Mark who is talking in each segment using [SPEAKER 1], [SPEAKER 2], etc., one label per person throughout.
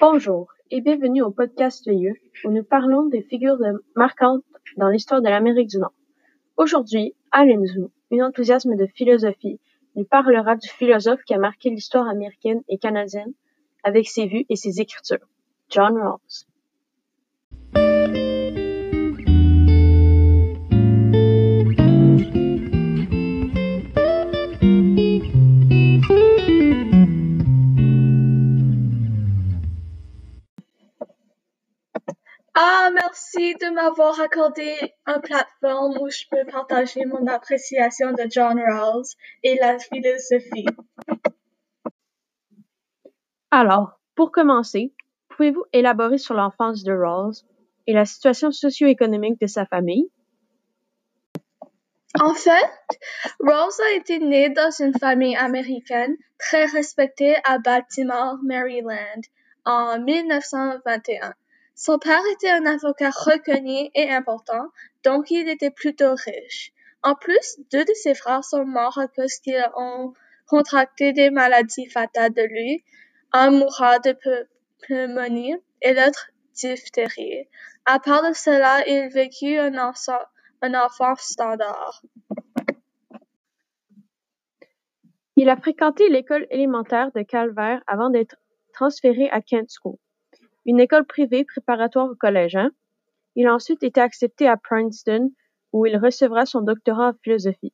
[SPEAKER 1] Bonjour et bienvenue au podcast Lieu où nous parlons des figures marquantes dans l'histoire de l'Amérique du Nord. Aujourd'hui, Allen Zhu, une enthousiasme de philosophie, nous parlera du philosophe qui a marqué l'histoire américaine et canadienne avec ses vues et ses écritures, John Rawls.
[SPEAKER 2] De m'avoir accordé une plateforme où je peux partager mon appréciation de John Rawls et la philosophie.
[SPEAKER 1] Alors, pour commencer, pouvez-vous élaborer sur l'enfance de Rawls et la situation socio-économique de sa famille?
[SPEAKER 2] En fait, Rawls a été né dans une famille américaine très respectée à Baltimore, Maryland, en 1921. Son père était un avocat reconnu et important, donc il était plutôt riche. En plus, deux de ses frères sont morts à cause qu'ils ont contracté des maladies fatales de lui, un mourra de pneumonie et l'autre diphtérie. À part de cela, il vécut un, un enfant standard.
[SPEAKER 1] Il a fréquenté l'école élémentaire de Calvert avant d'être transféré à Kent School une école privée préparatoire au collège. Hein? Il a ensuite été accepté à Princeton, où il recevra son doctorat en philosophie.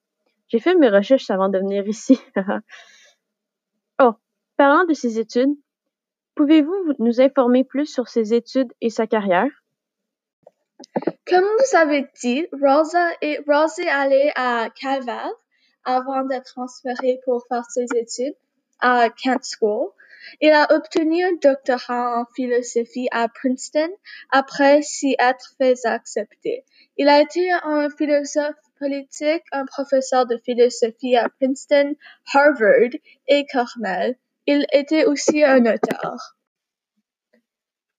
[SPEAKER 1] J'ai fait mes recherches avant de venir ici. oh, parlant de ses études, pouvez-vous nous informer plus sur ses études et sa carrière?
[SPEAKER 2] Comme vous avez dit, Rosa est, allée à Calvert avant d'être transférée pour faire ses études à Kent School. Il a obtenu un doctorat en philosophie à Princeton après s'y être fait accepter. Il a été un philosophe politique, un professeur de philosophie à Princeton, Harvard et Cornell. Il était aussi un auteur.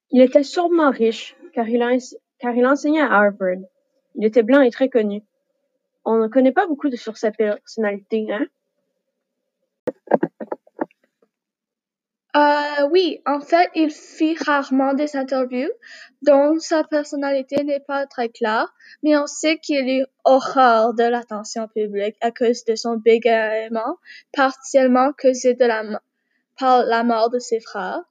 [SPEAKER 1] Il était sûrement riche, car il, enseignait à Harvard. Il était blanc et très connu. On ne connaît pas beaucoup de sur sa personnalité, hein?
[SPEAKER 2] Euh, oui, en fait, il fit rarement des interviews, dont sa personnalité n'est pas très claire, mais on sait qu'il eut horreur de l'attention publique à cause de son bégaiement, partiellement causé par la mort de ses frères.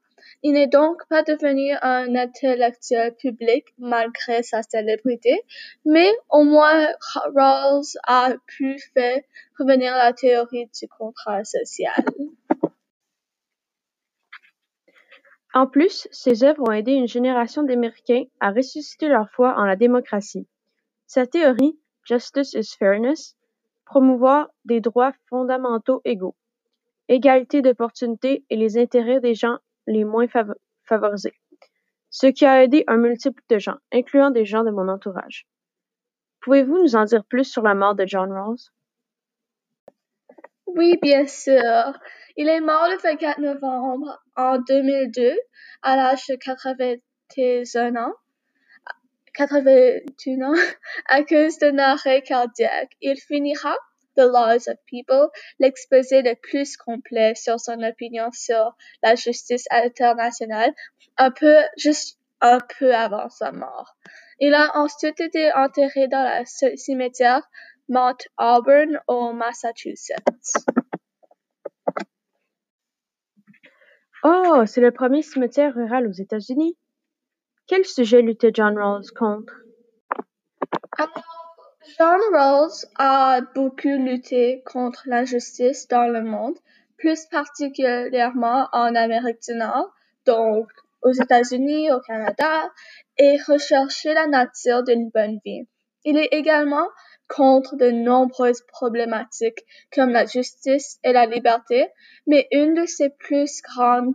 [SPEAKER 2] Il n'est donc pas devenu un intellectuel public malgré sa célébrité, mais au moins Rawls a pu faire revenir la théorie du contrat social.
[SPEAKER 1] En plus, ses œuvres ont aidé une génération d'Américains à ressusciter leur foi en la démocratie. Sa théorie, Justice is Fairness, promouvoir des droits fondamentaux égaux, égalité d'opportunités et les intérêts des gens les moins favorisés, ce qui a aidé un multiple de gens, incluant des gens de mon entourage. Pouvez-vous nous en dire plus sur la mort de John Rawls?
[SPEAKER 2] Oui, bien sûr. Il est mort le 24 novembre en 2002 à l'âge de 81 ans. 81 ans à cause d'un arrêt cardiaque. Il finira The Laws of People, l'exposé le plus complet sur son opinion sur la justice internationale, un peu, juste un peu avant sa mort. Il a ensuite été enterré dans le cimetière Mount Auburn au Massachusetts?
[SPEAKER 1] Oh, c'est le premier cimetière rural aux États-Unis. Quel sujet luttait John Rawls contre?
[SPEAKER 2] John Rawls a beaucoup lutté contre l'injustice dans le monde, plus particulièrement en Amérique du Nord, donc aux États-Unis, au Canada, et recherché la nature d'une bonne vie. Il est également contre de nombreuses problématiques comme la justice et la liberté, mais une de ses plus grandes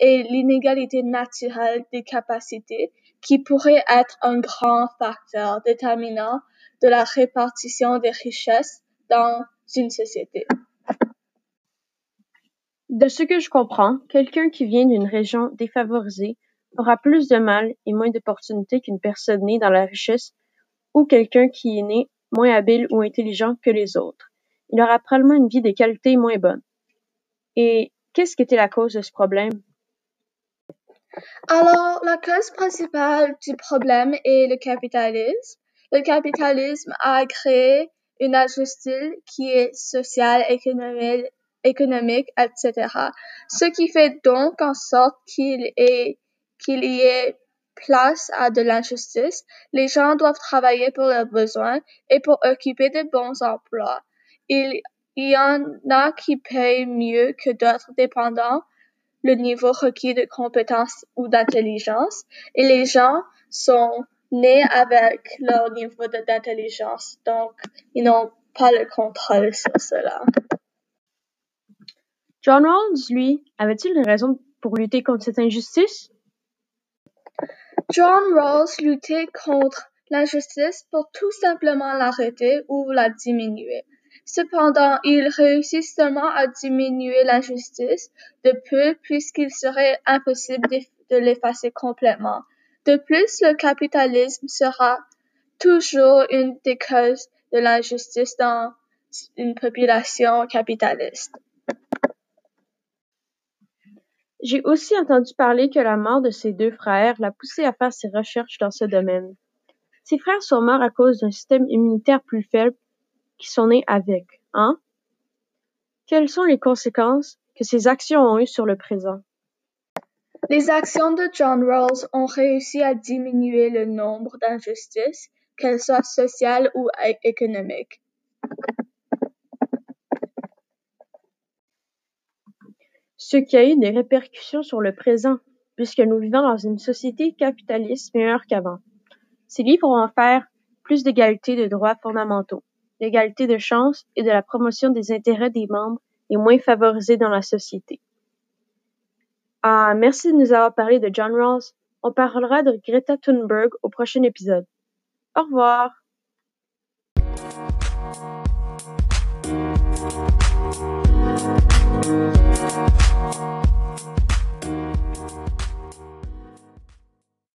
[SPEAKER 2] est l'inégalité naturelle des capacités qui pourrait être un grand facteur déterminant de la répartition des richesses dans une société.
[SPEAKER 1] De ce que je comprends, quelqu'un qui vient d'une région défavorisée aura plus de mal et moins d'opportunités qu'une personne née dans la richesse ou quelqu'un qui est né moins habile ou intelligent que les autres. Il aura probablement une vie de qualité moins bonne. Et qu'est-ce qui était la cause de ce problème?
[SPEAKER 2] Alors, la cause principale du problème est le capitalisme. Le capitalisme a créé une injustice qui est sociale, économique, économique, etc. Ce qui fait donc en sorte qu'il qu'il y ait place à de l'injustice. Les gens doivent travailler pour leurs besoins et pour occuper de bons emplois. Il y en a qui payent mieux que d'autres dépendant le niveau requis de compétence ou d'intelligence et les gens sont nés avec leur niveau d'intelligence, donc ils n'ont pas le contrôle sur cela.
[SPEAKER 1] John Rawls, lui, avait-il une raison pour lutter contre cette injustice?
[SPEAKER 2] John Rawls luttait contre l'injustice pour tout simplement l'arrêter ou la diminuer. Cependant, il réussit seulement à diminuer l'injustice de peu puisqu'il serait impossible de l'effacer complètement. De plus, le capitalisme sera toujours une des causes de l'injustice dans une population capitaliste.
[SPEAKER 1] J'ai aussi entendu parler que la mort de ses deux frères l'a poussé à faire ses recherches dans ce domaine. Ses frères sont morts à cause d'un système immunitaire plus faible qui sont nés avec, hein? Quelles sont les conséquences que ces actions ont eues sur le présent?
[SPEAKER 2] Les actions de John Rawls ont réussi à diminuer le nombre d'injustices, qu'elles soient sociales ou économiques.
[SPEAKER 1] Ce qui a eu des répercussions sur le présent, puisque nous vivons dans une société capitaliste meilleure qu'avant. Ces livres vont faire plus d'égalité de droits fondamentaux l'égalité de chance et de la promotion des intérêts des membres les moins favorisés dans la société. Ah, merci de nous avoir parlé de John Rawls. On parlera de Greta Thunberg au prochain épisode. Au revoir. Thank you.